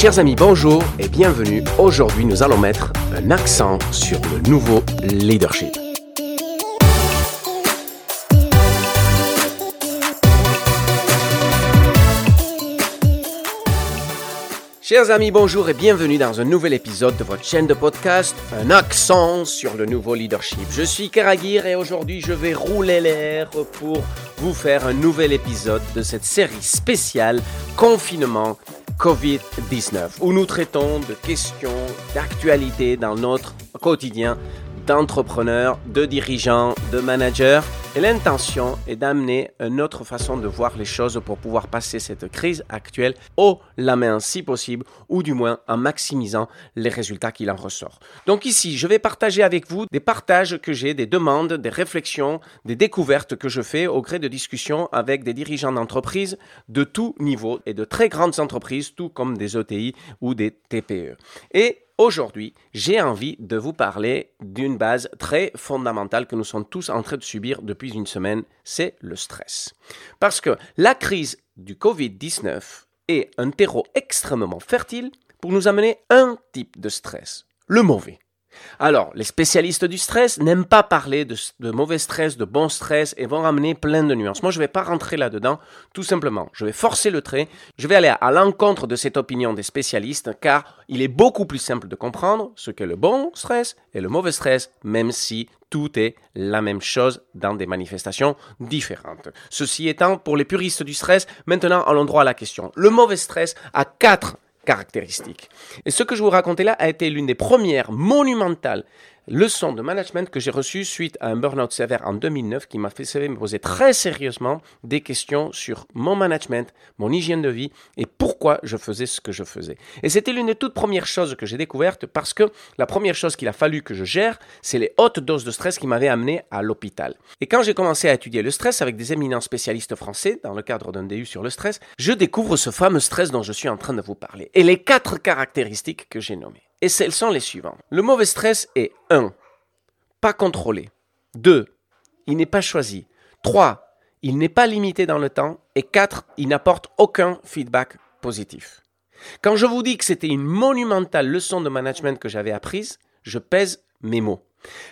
Chers amis, bonjour et bienvenue. Aujourd'hui, nous allons mettre un accent sur le nouveau leadership. Chers amis, bonjour et bienvenue dans un nouvel épisode de votre chaîne de podcast, un accent sur le nouveau leadership. Je suis Karagir et aujourd'hui je vais rouler l'air pour vous faire un nouvel épisode de cette série spéciale confinement COVID-19 où nous traitons de questions d'actualité dans notre quotidien d'entrepreneurs, de dirigeants, de managers. Et l'intention est d'amener une autre façon de voir les choses pour pouvoir passer cette crise actuelle au la main si possible, ou du moins en maximisant les résultats qu'il en ressort. Donc ici, je vais partager avec vous des partages que j'ai, des demandes, des réflexions, des découvertes que je fais au gré de discussions avec des dirigeants d'entreprises de tout niveau et de très grandes entreprises, tout comme des ETI ou des TPE. Et Aujourd'hui, j'ai envie de vous parler d'une base très fondamentale que nous sommes tous en train de subir depuis une semaine, c'est le stress. Parce que la crise du Covid-19 est un terreau extrêmement fertile pour nous amener un type de stress, le mauvais. Alors, les spécialistes du stress n'aiment pas parler de, mauvais stress, de bon stress et vont ramener plein de nuances. Moi, je ne vais pas rentrer là-dedans, tout simplement. Je vais forcer le trait, je vais aller à l'encontre de cette opinion des spécialistes car il est beaucoup plus simple de comprendre ce qu'est le bon stress et le mauvais stress, même si tout est la même chose dans des manifestations différentes. Ceci étant, pour les puristes du stress, maintenant allons droit à la question. Le mauvais stress a quatre caractéristiques. Et ce que je vous racontais là a été l'une des premières monumentales leçon de management que j'ai reçue suite à un burn-out sévère en 2009 qui m'a fait me poser très sérieusement des questions sur mon management, mon hygiène de vie et pourquoi je faisais ce que je faisais. Et c'était l'une des toutes premières choses que j'ai découvertes parce que la première chose qu'il a fallu que je gère, c'est les hautes doses de stress qui m'avaient amené à l'hôpital. Et quand j'ai commencé à étudier le stress avec des éminents spécialistes français dans le cadre d'un DU sur le stress, je découvre ce fameux stress dont je suis en train de vous parler et les quatre caractéristiques que j'ai nommées. Et celles sont les suivantes. Le mauvais stress est 1. Pas contrôlé. 2. Il n'est pas choisi. 3. Il n'est pas limité dans le temps. Et 4. Il n'apporte aucun feedback positif. Quand je vous dis que c'était une monumentale leçon de management que j'avais apprise, je pèse mes mots.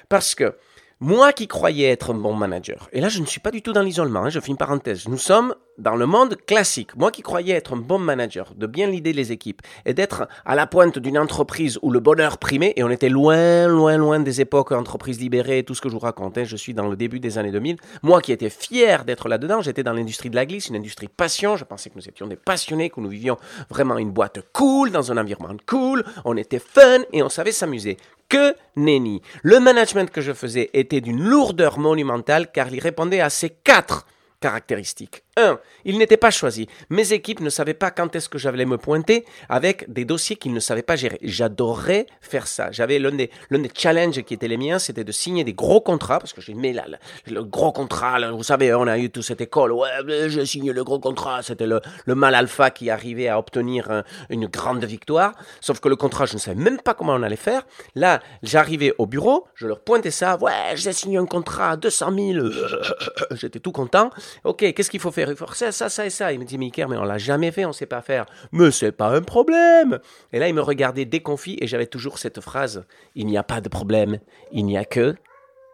Parce que moi qui croyais être un bon manager, et là je ne suis pas du tout dans l'isolement, hein, je fais une parenthèse, nous sommes dans le monde classique. Moi qui croyais être un bon manager, de bien l'idée les équipes et d'être à la pointe d'une entreprise où le bonheur primait, et on était loin, loin, loin des époques entreprises libérées, tout ce que je vous raconte, hein, je suis dans le début des années 2000. Moi qui étais fier d'être là-dedans, j'étais dans l'industrie de la glisse, une industrie passion, je pensais que nous étions des passionnés, que nous vivions vraiment une boîte cool, dans un environnement cool, on était fun et on savait s'amuser que nenni. Le management que je faisais était d'une lourdeur monumentale car il répondait à ces quatre caractéristiques. 1. Il n'était pas choisi. Mes équipes ne savaient pas quand est-ce que j'allais me pointer avec des dossiers qu'ils ne savaient pas gérer. J'adorais faire ça. J'avais l'un des, challenges qui étaient les miens, c'était de signer des gros contrats, parce que mis là, le, gros contrat, vous savez, on a eu toute cette école, ouais, j'ai signé le gros contrat, c'était le, le mal alpha qui arrivait à obtenir une grande victoire, sauf que le contrat, je ne savais même pas comment on allait faire. Là, j'arrivais au bureau, je leur pointais ça, ouais, j'ai signé un contrat à 200 000, j'étais tout content. Ok, qu'est-ce qu'il faut faire? Il ça, ça et ça. Il me dit, Mickey, mais on l'a jamais fait, on sait pas faire. Mais c'est pas un problème. Et là, il me regardait déconfit et j'avais toujours cette phrase Il n'y a pas de problème, il n'y a que.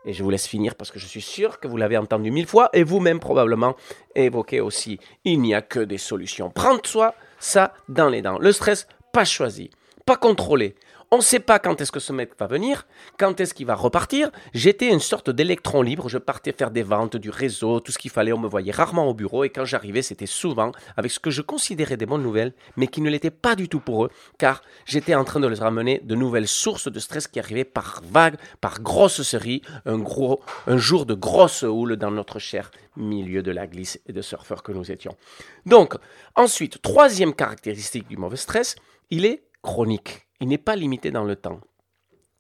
Et je vous laisse finir parce que je suis sûr que vous l'avez entendu mille fois et vous-même probablement évoqué aussi. Il n'y a que des solutions. Prendre soi ça dans les dents. Le stress, pas choisi, pas contrôlé, on ne sait pas quand est-ce que ce mec va venir, quand est-ce qu'il va repartir. J'étais une sorte d'électron libre, je partais faire des ventes, du réseau, tout ce qu'il fallait, on me voyait rarement au bureau et quand j'arrivais, c'était souvent avec ce que je considérais des bonnes nouvelles, mais qui ne l'étaient pas du tout pour eux, car j'étais en train de les ramener de nouvelles sources de stress qui arrivaient par vagues, par grosses séries, un, gros, un jour de grosse houle dans notre cher milieu de la glisse et de surfeurs que nous étions. Donc, ensuite, troisième caractéristique du mauvais stress, il est chronique il n'est pas limité dans le temps.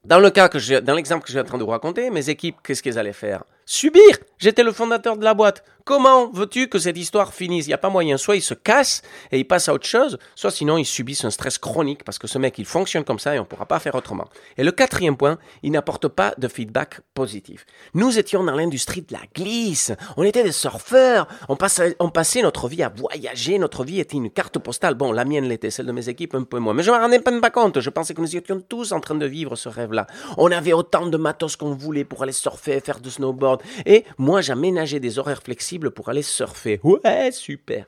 Dans dans l'exemple que je suis en train de vous raconter, mes équipes, qu'est-ce qu'elles allaient faire? Subir. J'étais le fondateur de la boîte. Comment veux-tu que cette histoire finisse? Il n'y a pas moyen. Soit il se casse et il passe à autre chose, soit sinon il subissent un stress chronique parce que ce mec, il fonctionne comme ça et on ne pourra pas faire autrement. Et le quatrième point, il n'apporte pas de feedback positif. Nous étions dans l'industrie de la glisse. On était des surfeurs. On passait, on passait notre vie à voyager. Notre vie était une carte postale. Bon, la mienne l'était, celle de mes équipes un peu moins. Mais je ne me rendais pas compte. Je pensais que nous étions tous en train de vivre ce rêve-là. On avait autant de matos qu'on voulait pour aller surfer, faire du snowboard. Et moi, j'aménageais des horaires flexibles pour aller surfer. Ouais, super.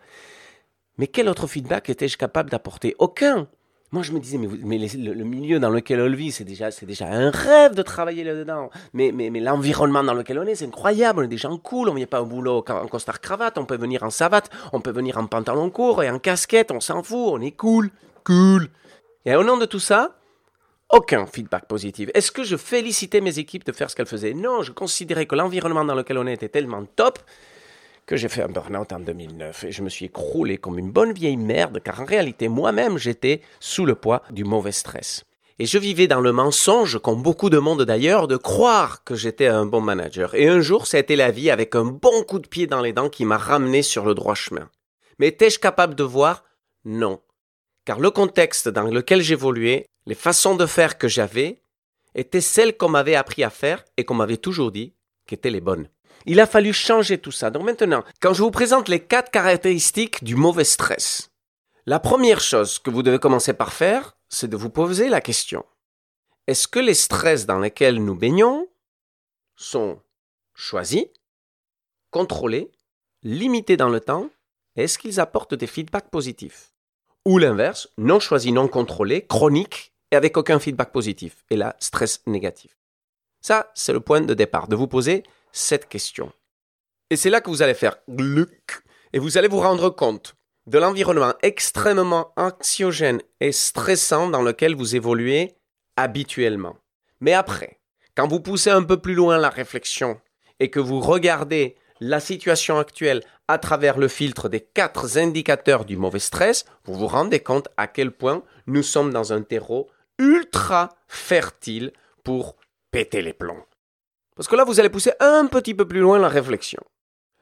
Mais quel autre feedback étais-je capable d'apporter? Aucun. Moi, je me disais, mais, le, milieu dans lequel on vit, c'est déjà, un rêve de travailler là-dedans. Mais, mais, mais l'environnement dans lequel on est, c'est incroyable. On est des gens cool. On ne vient pas au boulot en costard cravate. On peut venir en savate. On peut venir en pantalon court et en casquette. On s'en fout. On est cool. Cool. Et au nom de tout ça, aucun feedback positif. Est-ce que je félicitais mes équipes de faire ce qu'elles faisaient? Non, je considérais que l'environnement dans lequel on était tellement top que j'ai fait un burn-out en 2009 et je me suis écroulé comme une bonne vieille merde car en réalité moi-même j'étais sous le poids du mauvais stress. Et je vivais dans le mensonge, comme beaucoup de monde d'ailleurs, de croire que j'étais un bon manager. Et un jour, ça a été la vie avec un bon coup de pied dans les dents qui m'a ramené sur le droit chemin. Mais étais-je capable de voir? Non. Car le contexte dans lequel j'évoluais les façons de faire que j'avais étaient celles qu'on m'avait appris à faire et qu'on m'avait toujours dit qu'étaient les bonnes. Il a fallu changer tout ça. Donc maintenant, quand je vous présente les quatre caractéristiques du mauvais stress, la première chose que vous devez commencer par faire, c'est de vous poser la question. Est-ce que les stress dans lesquels nous baignons sont choisis, contrôlés, limités dans le temps, est-ce qu'ils apportent des feedbacks positifs? Ou l'inverse, non choisis, non contrôlés, chroniques et avec aucun feedback positif. Et là, stress négatif. Ça, c'est le point de départ, de vous poser cette question. Et c'est là que vous allez faire gluck et vous allez vous rendre compte de l'environnement extrêmement anxiogène et stressant dans lequel vous évoluez habituellement. Mais après, quand vous poussez un peu plus loin la réflexion et que vous regardez la situation actuelle à travers le filtre des quatre indicateurs du mauvais stress, vous vous rendez compte à quel point nous sommes dans un terreau ultra fertile pour péter les plombs. Parce que là, vous allez pousser un petit peu plus loin la réflexion.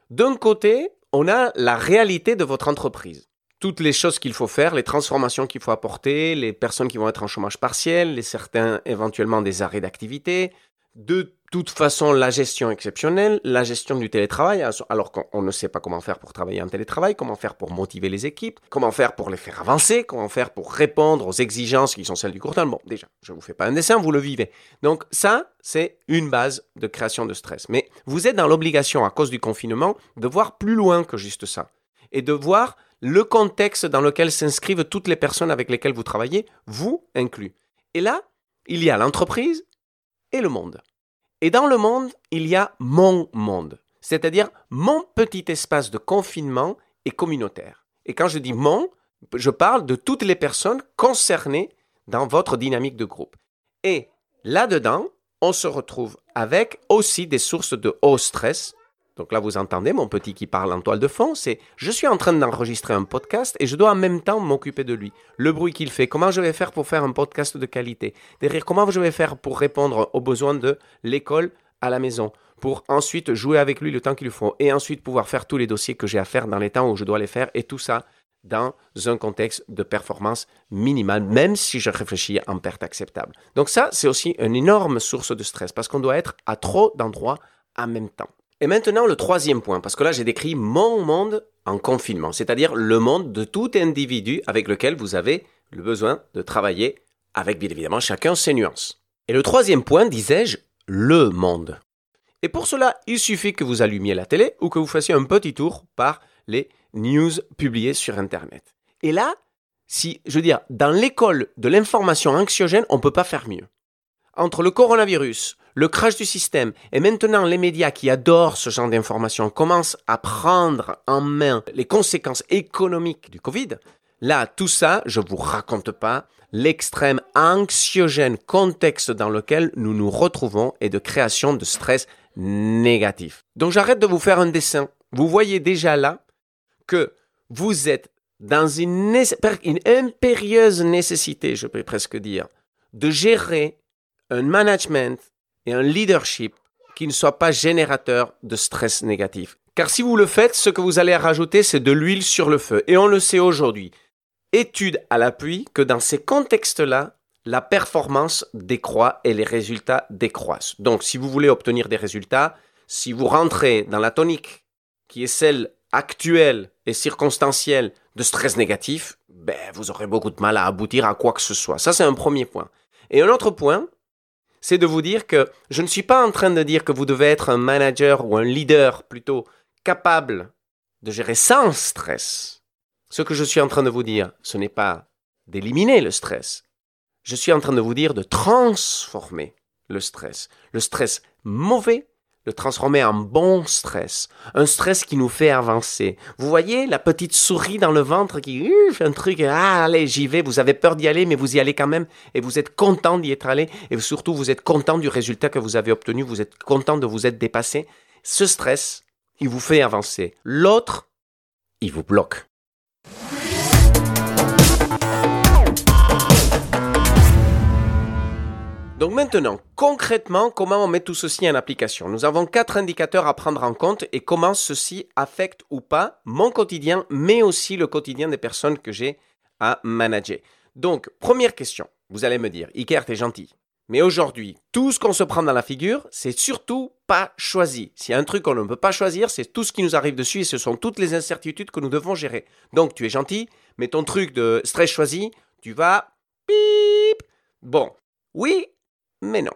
D'un côté, on a la réalité de votre entreprise. Toutes les choses qu'il faut faire, les transformations qu'il faut apporter, les personnes qui vont être en chômage partiel, les certains éventuellement des arrêts d'activité, de toute façon la gestion exceptionnelle, la gestion du télétravail, alors qu'on ne sait pas comment faire pour travailler en télétravail, comment faire pour motiver les équipes, comment faire pour les faire avancer, comment faire pour répondre aux exigences qui sont celles du court terme. Bon, déjà, je ne vous fais pas un dessin, vous le vivez. Donc ça, c'est une base de création de stress. Mais vous êtes dans l'obligation, à cause du confinement, de voir plus loin que juste ça. Et de voir le contexte dans lequel s'inscrivent toutes les personnes avec lesquelles vous travaillez, vous inclus. Et là, il y a l'entreprise et le monde. Et dans le monde, il y a mon monde, c'est-à-dire mon petit espace de confinement et communautaire. Et quand je dis mon, je parle de toutes les personnes concernées dans votre dynamique de groupe. Et là-dedans, on se retrouve avec aussi des sources de haut stress donc là, vous entendez mon petit qui parle en toile de fond, c'est je suis en train d'enregistrer un podcast et je dois en même temps m'occuper de lui. Le bruit qu'il fait, comment je vais faire pour faire un podcast de qualité? Derrière, comment je vais faire pour répondre aux besoins de l'école à la maison? Pour ensuite jouer avec lui le temps qu'il faut et ensuite pouvoir faire tous les dossiers que j'ai à faire dans les temps où je dois les faire et tout ça dans un contexte de performance minimale, même si je réfléchis en perte acceptable. Donc ça, c'est aussi une énorme source de stress parce qu'on doit être à trop d'endroits en même temps. Et maintenant le troisième point, parce que là j'ai décrit mon monde en confinement, c'est-à-dire le monde de tout individu avec lequel vous avez le besoin de travailler, avec bien évidemment chacun ses nuances. Et le troisième point, disais-je, le monde. Et pour cela, il suffit que vous allumiez la télé ou que vous fassiez un petit tour par les news publiées sur Internet. Et là, si, je veux dire, dans l'école de l'information anxiogène, on ne peut pas faire mieux. Entre le coronavirus, le crash du système et maintenant les médias qui adorent ce genre d'informations commencent à prendre en main les conséquences économiques du Covid, là, tout ça, je ne vous raconte pas l'extrême anxiogène contexte dans lequel nous nous retrouvons et de création de stress négatif. Donc j'arrête de vous faire un dessin. Vous voyez déjà là que vous êtes dans une, une impérieuse nécessité, je peux presque dire, de gérer un management et un leadership qui ne soit pas générateur de stress négatif. Car si vous le faites, ce que vous allez rajouter, c'est de l'huile sur le feu. Et on le sait aujourd'hui. Étude à l'appui que dans ces contextes-là, la performance décroît et les résultats décroissent. Donc, si vous voulez obtenir des résultats, si vous rentrez dans la tonique qui est celle actuelle et circonstancielle de stress négatif, ben, vous aurez beaucoup de mal à aboutir à quoi que ce soit. Ça, c'est un premier point. Et un autre point, c'est de vous dire que je ne suis pas en train de dire que vous devez être un manager ou un leader plutôt capable de gérer sans stress. Ce que je suis en train de vous dire, ce n'est pas d'éliminer le stress. Je suis en train de vous dire de transformer le stress. Le stress mauvais le transformer en bon stress, un stress qui nous fait avancer. Vous voyez la petite souris dans le ventre qui fait un truc, ah allez j'y vais, vous avez peur d'y aller mais vous y allez quand même et vous êtes content d'y être allé et surtout vous êtes content du résultat que vous avez obtenu, vous êtes content de vous être dépassé. Ce stress, il vous fait avancer. L'autre, il vous bloque. Donc maintenant, concrètement, comment on met tout ceci en application? Nous avons quatre indicateurs à prendre en compte et comment ceci affecte ou pas mon quotidien, mais aussi le quotidien des personnes que j'ai à manager. Donc, première question, vous allez me dire, Iker, t'es gentil. Mais aujourd'hui, tout ce qu'on se prend dans la figure, c'est surtout pas choisi. S'il y a un truc qu'on ne peut pas choisir, c'est tout ce qui nous arrive dessus et ce sont toutes les incertitudes que nous devons gérer. Donc, tu es gentil, mais ton truc de stress choisi, tu vas... Pip Bon, oui, mais non.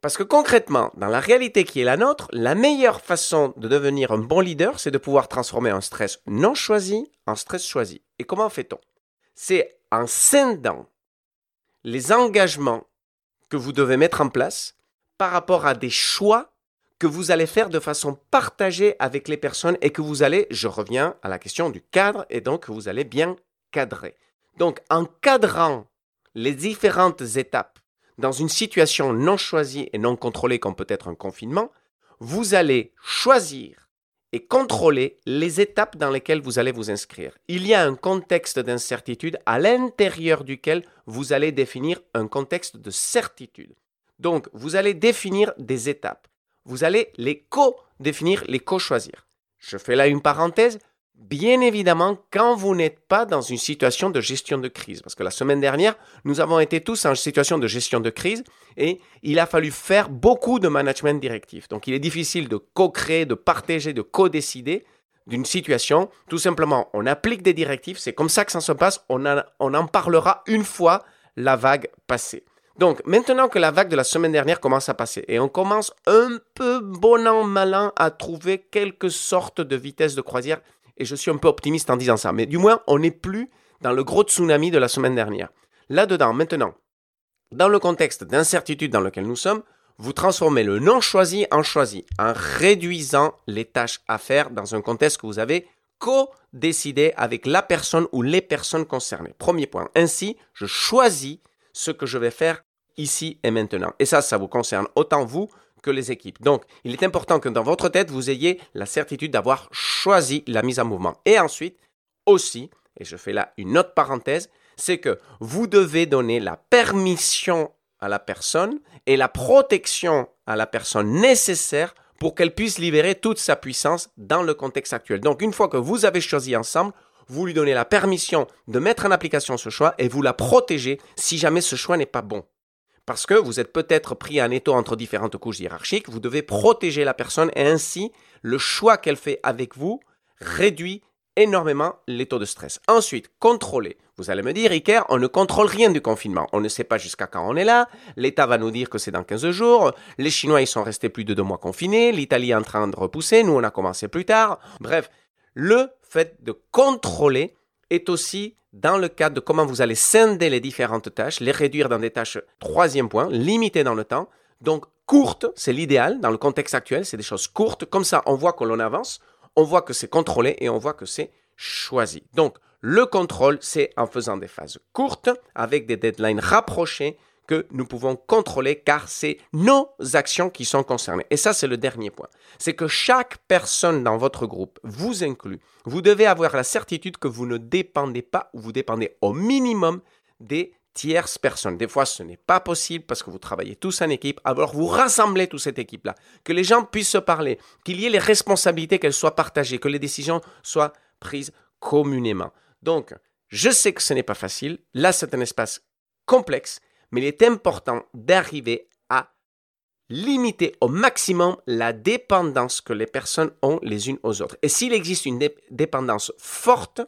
Parce que concrètement, dans la réalité qui est la nôtre, la meilleure façon de devenir un bon leader, c'est de pouvoir transformer un stress non choisi en stress choisi. Et comment fait-on? C'est en scindant les engagements que vous devez mettre en place par rapport à des choix que vous allez faire de façon partagée avec les personnes et que vous allez, je reviens à la question du cadre, et donc vous allez bien cadrer. Donc en cadrant les différentes étapes dans une situation non choisie et non contrôlée comme peut être un confinement, vous allez choisir et contrôler les étapes dans lesquelles vous allez vous inscrire. Il y a un contexte d'incertitude à l'intérieur duquel vous allez définir un contexte de certitude. Donc, vous allez définir des étapes. Vous allez les co-définir, les co-choisir. Je fais là une parenthèse. Bien évidemment, quand vous n'êtes pas dans une situation de gestion de crise, parce que la semaine dernière, nous avons été tous en situation de gestion de crise et il a fallu faire beaucoup de management directif. Donc il est difficile de co-créer, de partager, de co-décider d'une situation. Tout simplement, on applique des directives, c'est comme ça que ça se passe, on, en parlera une fois la vague passée. Donc, maintenant que la vague de la semaine dernière commence à passer et on commence un peu bon an, malin à trouver quelque sorte de vitesse de croisière et je suis un peu optimiste en disant ça, mais du moins, on n'est plus dans le gros tsunami de la semaine dernière. Là-dedans, maintenant, dans le contexte d'incertitude dans lequel nous sommes, vous transformez le non choisi en choisi, en réduisant les tâches à faire dans un contexte que vous avez co-décidé avec la personne ou les personnes concernées. Premier point. Ainsi, je choisis ce que je vais faire ici et maintenant. Et ça, ça vous concerne autant vous que les équipes. Donc, il est important que dans votre tête, vous ayez la certitude d'avoir choisi la mise en mouvement. Et ensuite, aussi, et je fais là une autre parenthèse, c'est que vous devez donner la permission à la personne et la protection à la personne nécessaire pour qu'elle puisse libérer toute sa puissance dans le contexte actuel. Donc, une fois que vous avez choisi ensemble, vous lui donnez la permission de mettre en application ce choix et vous la protégez si jamais ce choix n'est pas bon. Parce que vous êtes peut-être pris en étau entre différentes couches hiérarchiques, vous devez protéger la personne et ainsi le choix qu'elle fait avec vous réduit énormément les taux de stress. Ensuite, contrôler. Vous allez me dire, Iker, on ne contrôle rien du confinement. On ne sait pas jusqu'à quand on est là. L'État va nous dire que c'est dans 15 jours. Les Chinois, ils sont restés plus de deux mois confinés. L'Italie est en train de repousser. Nous, on a commencé plus tard. Bref, le fait de contrôler est aussi dans le cadre de comment vous allez scinder les différentes tâches, les réduire dans des tâches, troisième point, limitées dans le temps. Donc, courtes, c'est l'idéal dans le contexte actuel, c'est des choses courtes. Comme ça, on voit que l'on avance, on voit que c'est contrôlé et on voit que c'est choisi. Donc, le contrôle, c'est en faisant des phases courtes avec des deadlines rapprochés que nous pouvons contrôler car c'est nos actions qui sont concernées. Et ça, c'est le dernier point. C'est que chaque personne dans votre groupe vous inclut. Vous devez avoir la certitude que vous ne dépendez pas ou vous dépendez au minimum des tierce personne. Des fois, ce n'est pas possible parce que vous travaillez tous en équipe. Alors, vous rassemblez toute cette équipe-là. Que les gens puissent se parler, qu'il y ait les responsabilités, qu'elles soient partagées, que les décisions soient prises communément. Donc, je sais que ce n'est pas facile. Là, c'est un espace complexe, mais il est important d'arriver à limiter au maximum la dépendance que les personnes ont les unes aux autres. Et s'il existe une dépendance forte,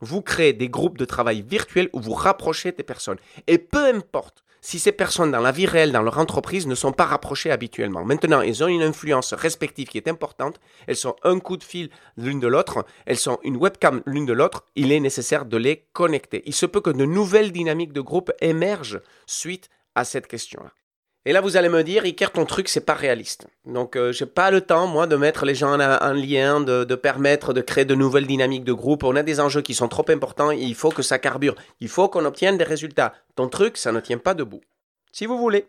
vous créez des groupes de travail virtuels où vous rapprochez des personnes. Et peu importe si ces personnes dans la vie réelle, dans leur entreprise, ne sont pas rapprochées habituellement. Maintenant, elles ont une influence respective qui est importante. Elles sont un coup de fil l'une de l'autre. Elles sont une webcam l'une de l'autre. Il est nécessaire de les connecter. Il se peut que de nouvelles dynamiques de groupe émergent suite à cette question-là. Et là, vous allez me dire, Iker, ton truc, c'est pas réaliste. Donc, euh, j'ai pas le temps, moi, de mettre les gens en, lien, de, permettre de créer de nouvelles dynamiques de groupe. On a des enjeux qui sont trop importants et il faut que ça carbure. Il faut qu'on obtienne des résultats. Ton truc, ça ne tient pas debout. Si vous voulez.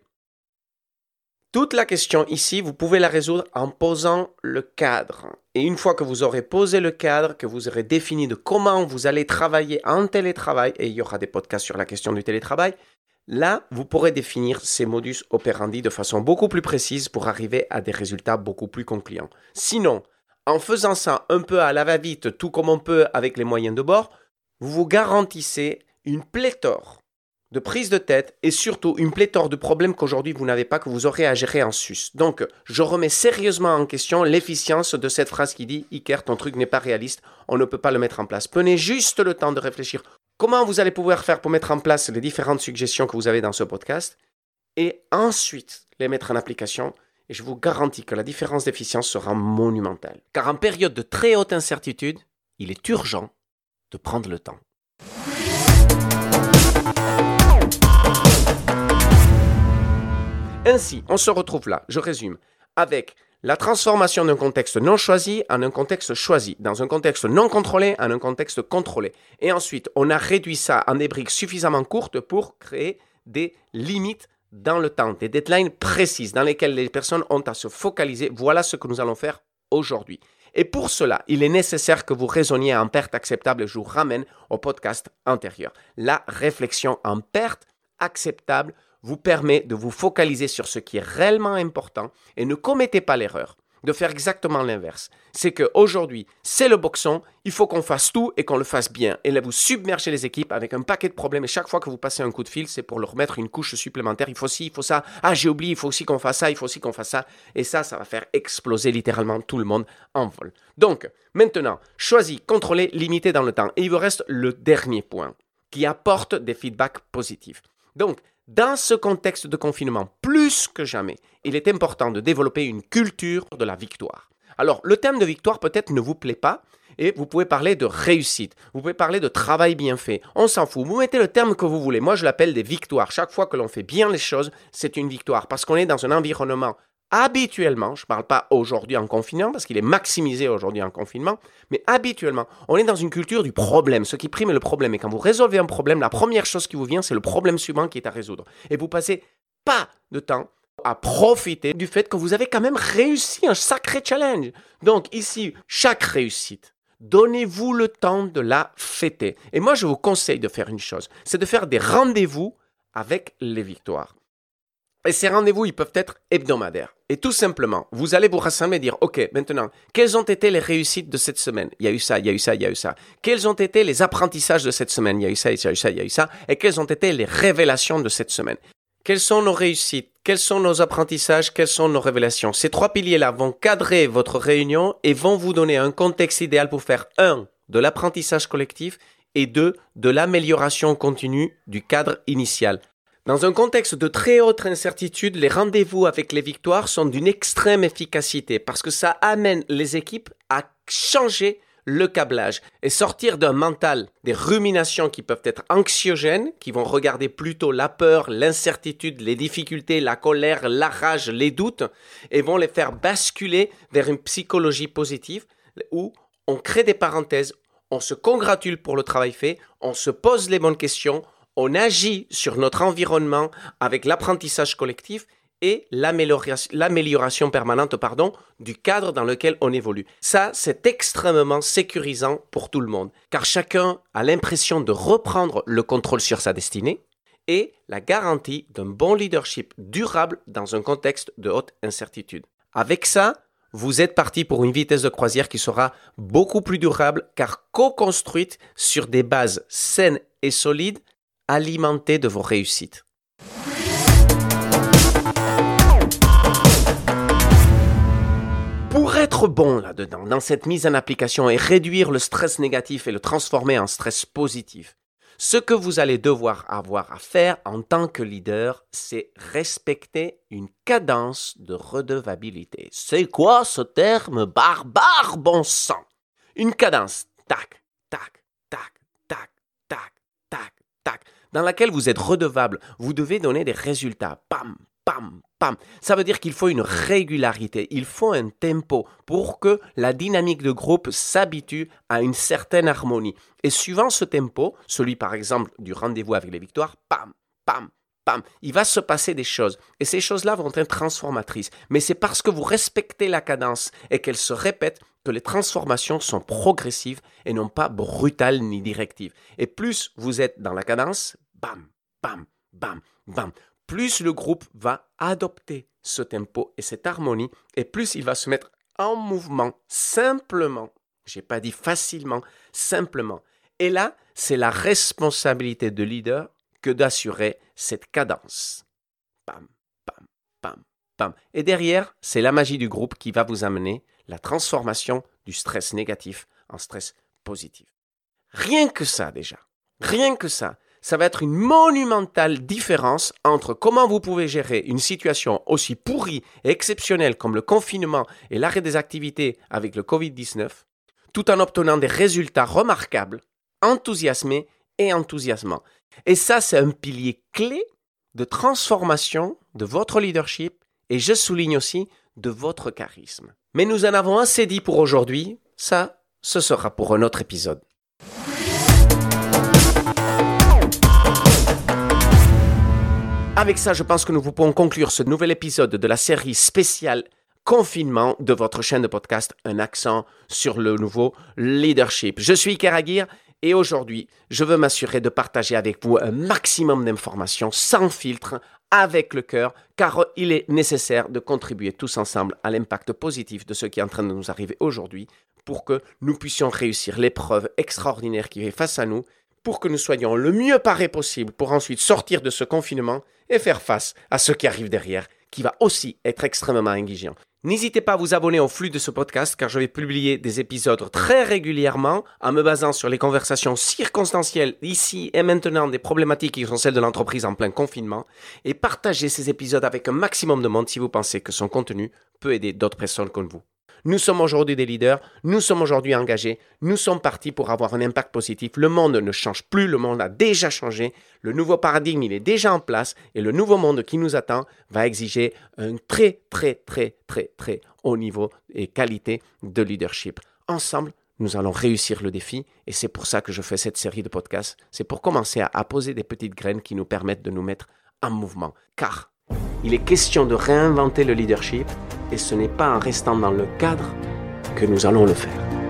Toute la question ici, vous pouvez la résoudre en posant le cadre. Et une fois que vous aurez posé le cadre, que vous aurez défini de comment vous allez travailler en télétravail, et il y aura des podcasts sur la question du télétravail, Là, vous pourrez définir ces modus operandi de façon beaucoup plus précise pour arriver à des résultats beaucoup plus concluants. Sinon, en faisant ça un peu à la va-vite, tout comme on peut avec les moyens de bord, vous vous garantissez une pléthore de prises de tête et surtout une pléthore de problèmes qu'aujourd'hui vous n'avez pas, que vous aurez à gérer en sus. Donc, je remets sérieusement en question l'efficience de cette phrase qui dit Iker, ton truc n'est pas réaliste, on ne peut pas le mettre en place. Prenez juste le temps de réfléchir comment vous allez pouvoir faire pour mettre en place les différentes suggestions que vous avez dans ce podcast et ensuite les mettre en application? Et je vous garantis que la différence d'efficience sera monumentale. Car en période de très haute incertitude, il est urgent de prendre le temps. Ainsi, on se retrouve là, je résume, avec la transformation d'un contexte non choisi en un contexte choisi, dans un contexte non contrôlé en un contexte contrôlé. Et ensuite, on a réduit ça en des briques suffisamment courtes pour créer des limites dans le temps, des deadlines précises dans lesquelles les personnes ont à se focaliser. Voilà ce que nous allons faire aujourd'hui. Et pour cela, il est nécessaire que vous raisonniez en perte acceptable. Je vous ramène au podcast antérieur. La réflexion en perte acceptable vous permet de vous focaliser sur ce qui est réellement important et ne commettez pas l'erreur de faire exactement l'inverse. C'est qu'aujourd'hui, c'est le boxon, il faut qu'on fasse tout et qu'on le fasse bien. Et là, vous submergez les équipes avec un paquet de problèmes et chaque fois que vous passez un coup de fil, c'est pour leur mettre une couche supplémentaire. Il faut ci, il faut ça. Ah, j'ai oublié, il faut aussi qu'on fasse ça, il faut aussi qu'on fasse ça. Et ça, ça va faire exploser littéralement tout le monde en vol. Donc, maintenant, choisis, contrôlez, limitez dans le temps. Et il vous reste le dernier point qui apporte des feedbacks positifs. Donc, dans ce contexte de confinement, plus que jamais, il est important de développer une culture de la victoire. Alors, le thème de victoire peut-être ne vous plaît pas, et vous pouvez parler de réussite, vous pouvez parler de travail bien fait, on s'en fout, vous mettez le terme que vous voulez, moi je l'appelle des victoires. Chaque fois que l'on fait bien les choses, c'est une victoire, parce qu'on est dans un environnement habituellement, je ne parle pas aujourd'hui en confinement, parce qu'il est maximisé aujourd'hui en confinement, mais habituellement, on est dans une culture du problème. Ce qui prime est le problème. Et quand vous résolvez un problème, la première chose qui vous vient, c'est le problème suivant qui est à résoudre. Et vous passez pas de temps à profiter du fait que vous avez quand même réussi un sacré challenge. Donc ici, chaque réussite, donnez-vous le temps de la fêter. Et moi, je vous conseille de faire une chose, c'est de faire des rendez-vous avec les victoires. Et ces rendez-vous, ils peuvent être hebdomadaires. Et tout simplement, vous allez vous rassembler et dire, OK, maintenant, quelles ont été les réussites de cette semaine? Il y a eu ça, il y a eu ça, il y a eu ça. Quels ont été les apprentissages de cette semaine? Il y a eu ça, il y a eu ça, il y a eu ça. Et quelles ont été les révélations de cette semaine? Quelles sont nos réussites? Quels sont nos apprentissages? Quelles sont nos révélations? Ces trois piliers-là vont cadrer votre réunion et vont vous donner un contexte idéal pour faire, un, de l'apprentissage collectif et deux, de l'amélioration continue du cadre initial. Dans un contexte de très haute incertitude, les rendez-vous avec les victoires sont d'une extrême efficacité parce que ça amène les équipes à changer le câblage et sortir d'un mental des ruminations qui peuvent être anxiogènes, qui vont regarder plutôt la peur, l'incertitude, les difficultés, la colère, la rage, les doutes, et vont les faire basculer vers une psychologie positive où on crée des parenthèses, on se congratule pour le travail fait, on se pose les bonnes questions, on agit sur notre environnement avec l'apprentissage collectif et l'amélioration permanente du cadre dans lequel on évolue. Ça, c'est extrêmement sécurisant pour tout le monde, car chacun a l'impression de reprendre le contrôle sur sa destinée et la garantie d'un bon leadership durable dans un contexte de haute incertitude. Avec ça, vous êtes parti pour une vitesse de croisière qui sera beaucoup plus durable car co-construite sur des bases saines et solides alimentées de vos réussites. Pour être bon là-dedans, dans cette mise en application et réduire le stress négatif et le transformer en stress positif, ce que vous allez devoir avoir à faire en tant que leader, c'est respecter une cadence de redevabilité. C'est quoi ce terme barbare, bon sang? Une cadence, tac, tac, dans laquelle vous êtes redevable. Vous devez donner des résultats. Pam, pam, pam. Ça veut dire qu'il faut une régularité, il faut un tempo pour que la dynamique de groupe s'habitue à une certaine harmonie. Et suivant ce tempo, celui par exemple du rendez-vous avec les victoires, pam, pam, pam, il va se passer des choses. Et ces choses-là vont être transformatrices. Mais c'est parce que vous respectez la cadence et qu'elle se répète que les transformations sont progressives et non pas brutales ni directives. Et plus vous êtes dans la cadence, bam, bam, bam, bam, plus le groupe va adopter ce tempo et cette harmonie, et plus il va se mettre en mouvement simplement. J'ai pas dit facilement, simplement. Et là, c'est la responsabilité de leader que d'assurer cette cadence. Pam, pam, pam, pam. Et derrière, c'est la magie du groupe qui va vous amener la transformation du stress négatif en stress positif. Rien que ça déjà. Rien que ça ça va être une monumentale différence entre comment vous pouvez gérer une situation aussi pourrie et exceptionnelle comme le confinement et l'arrêt des activités avec le Covid-19, tout en obtenant des résultats remarquables, enthousiasmés et enthousiasmants. Et ça, c'est un pilier clé de transformation de votre leadership et je souligne aussi de votre charisme. Mais nous en avons assez dit pour aujourd'hui, ça, ce sera pour un autre épisode. Avec ça, je pense que nous pouvons conclure ce nouvel épisode de la série spéciale confinement de votre chaîne de podcast, un accent sur le nouveau leadership. Je suis Keragir et aujourd'hui, je veux m'assurer de partager avec vous un maximum d'informations sans filtre, avec le cœur, car il est nécessaire de contribuer tous ensemble à l'impact positif de ce qui est en train de nous arriver aujourd'hui pour que nous puissions réussir l'épreuve extraordinaire qui est face à nous pour que nous soyons le mieux parés possible pour ensuite sortir de ce confinement et faire face à ce qui arrive derrière, qui va aussi être extrêmement engageant. N'hésitez pas à vous abonner au flux de ce podcast car je vais publier des épisodes très régulièrement en me basant sur les conversations circonstancielles ici et maintenant des problématiques qui sont celles de l'entreprise en plein confinement et partager ces épisodes avec un maximum de monde si vous pensez que son contenu peut aider d'autres personnes comme vous. Nous sommes aujourd'hui des leaders, nous sommes aujourd'hui engagés, nous sommes partis pour avoir un impact positif. Le monde ne change plus, le monde a déjà changé, le nouveau paradigme, il est déjà en place et le nouveau monde qui nous attend va exiger un très, très, très, très, très haut niveau et qualité de leadership. Ensemble, nous allons réussir le défi et c'est pour ça que je fais cette série de podcasts. C'est pour commencer à, poser des petites graines qui nous permettent de nous mettre en mouvement. Car il est question de réinventer le leadership et ce n'est pas en restant dans le cadre que nous allons le faire.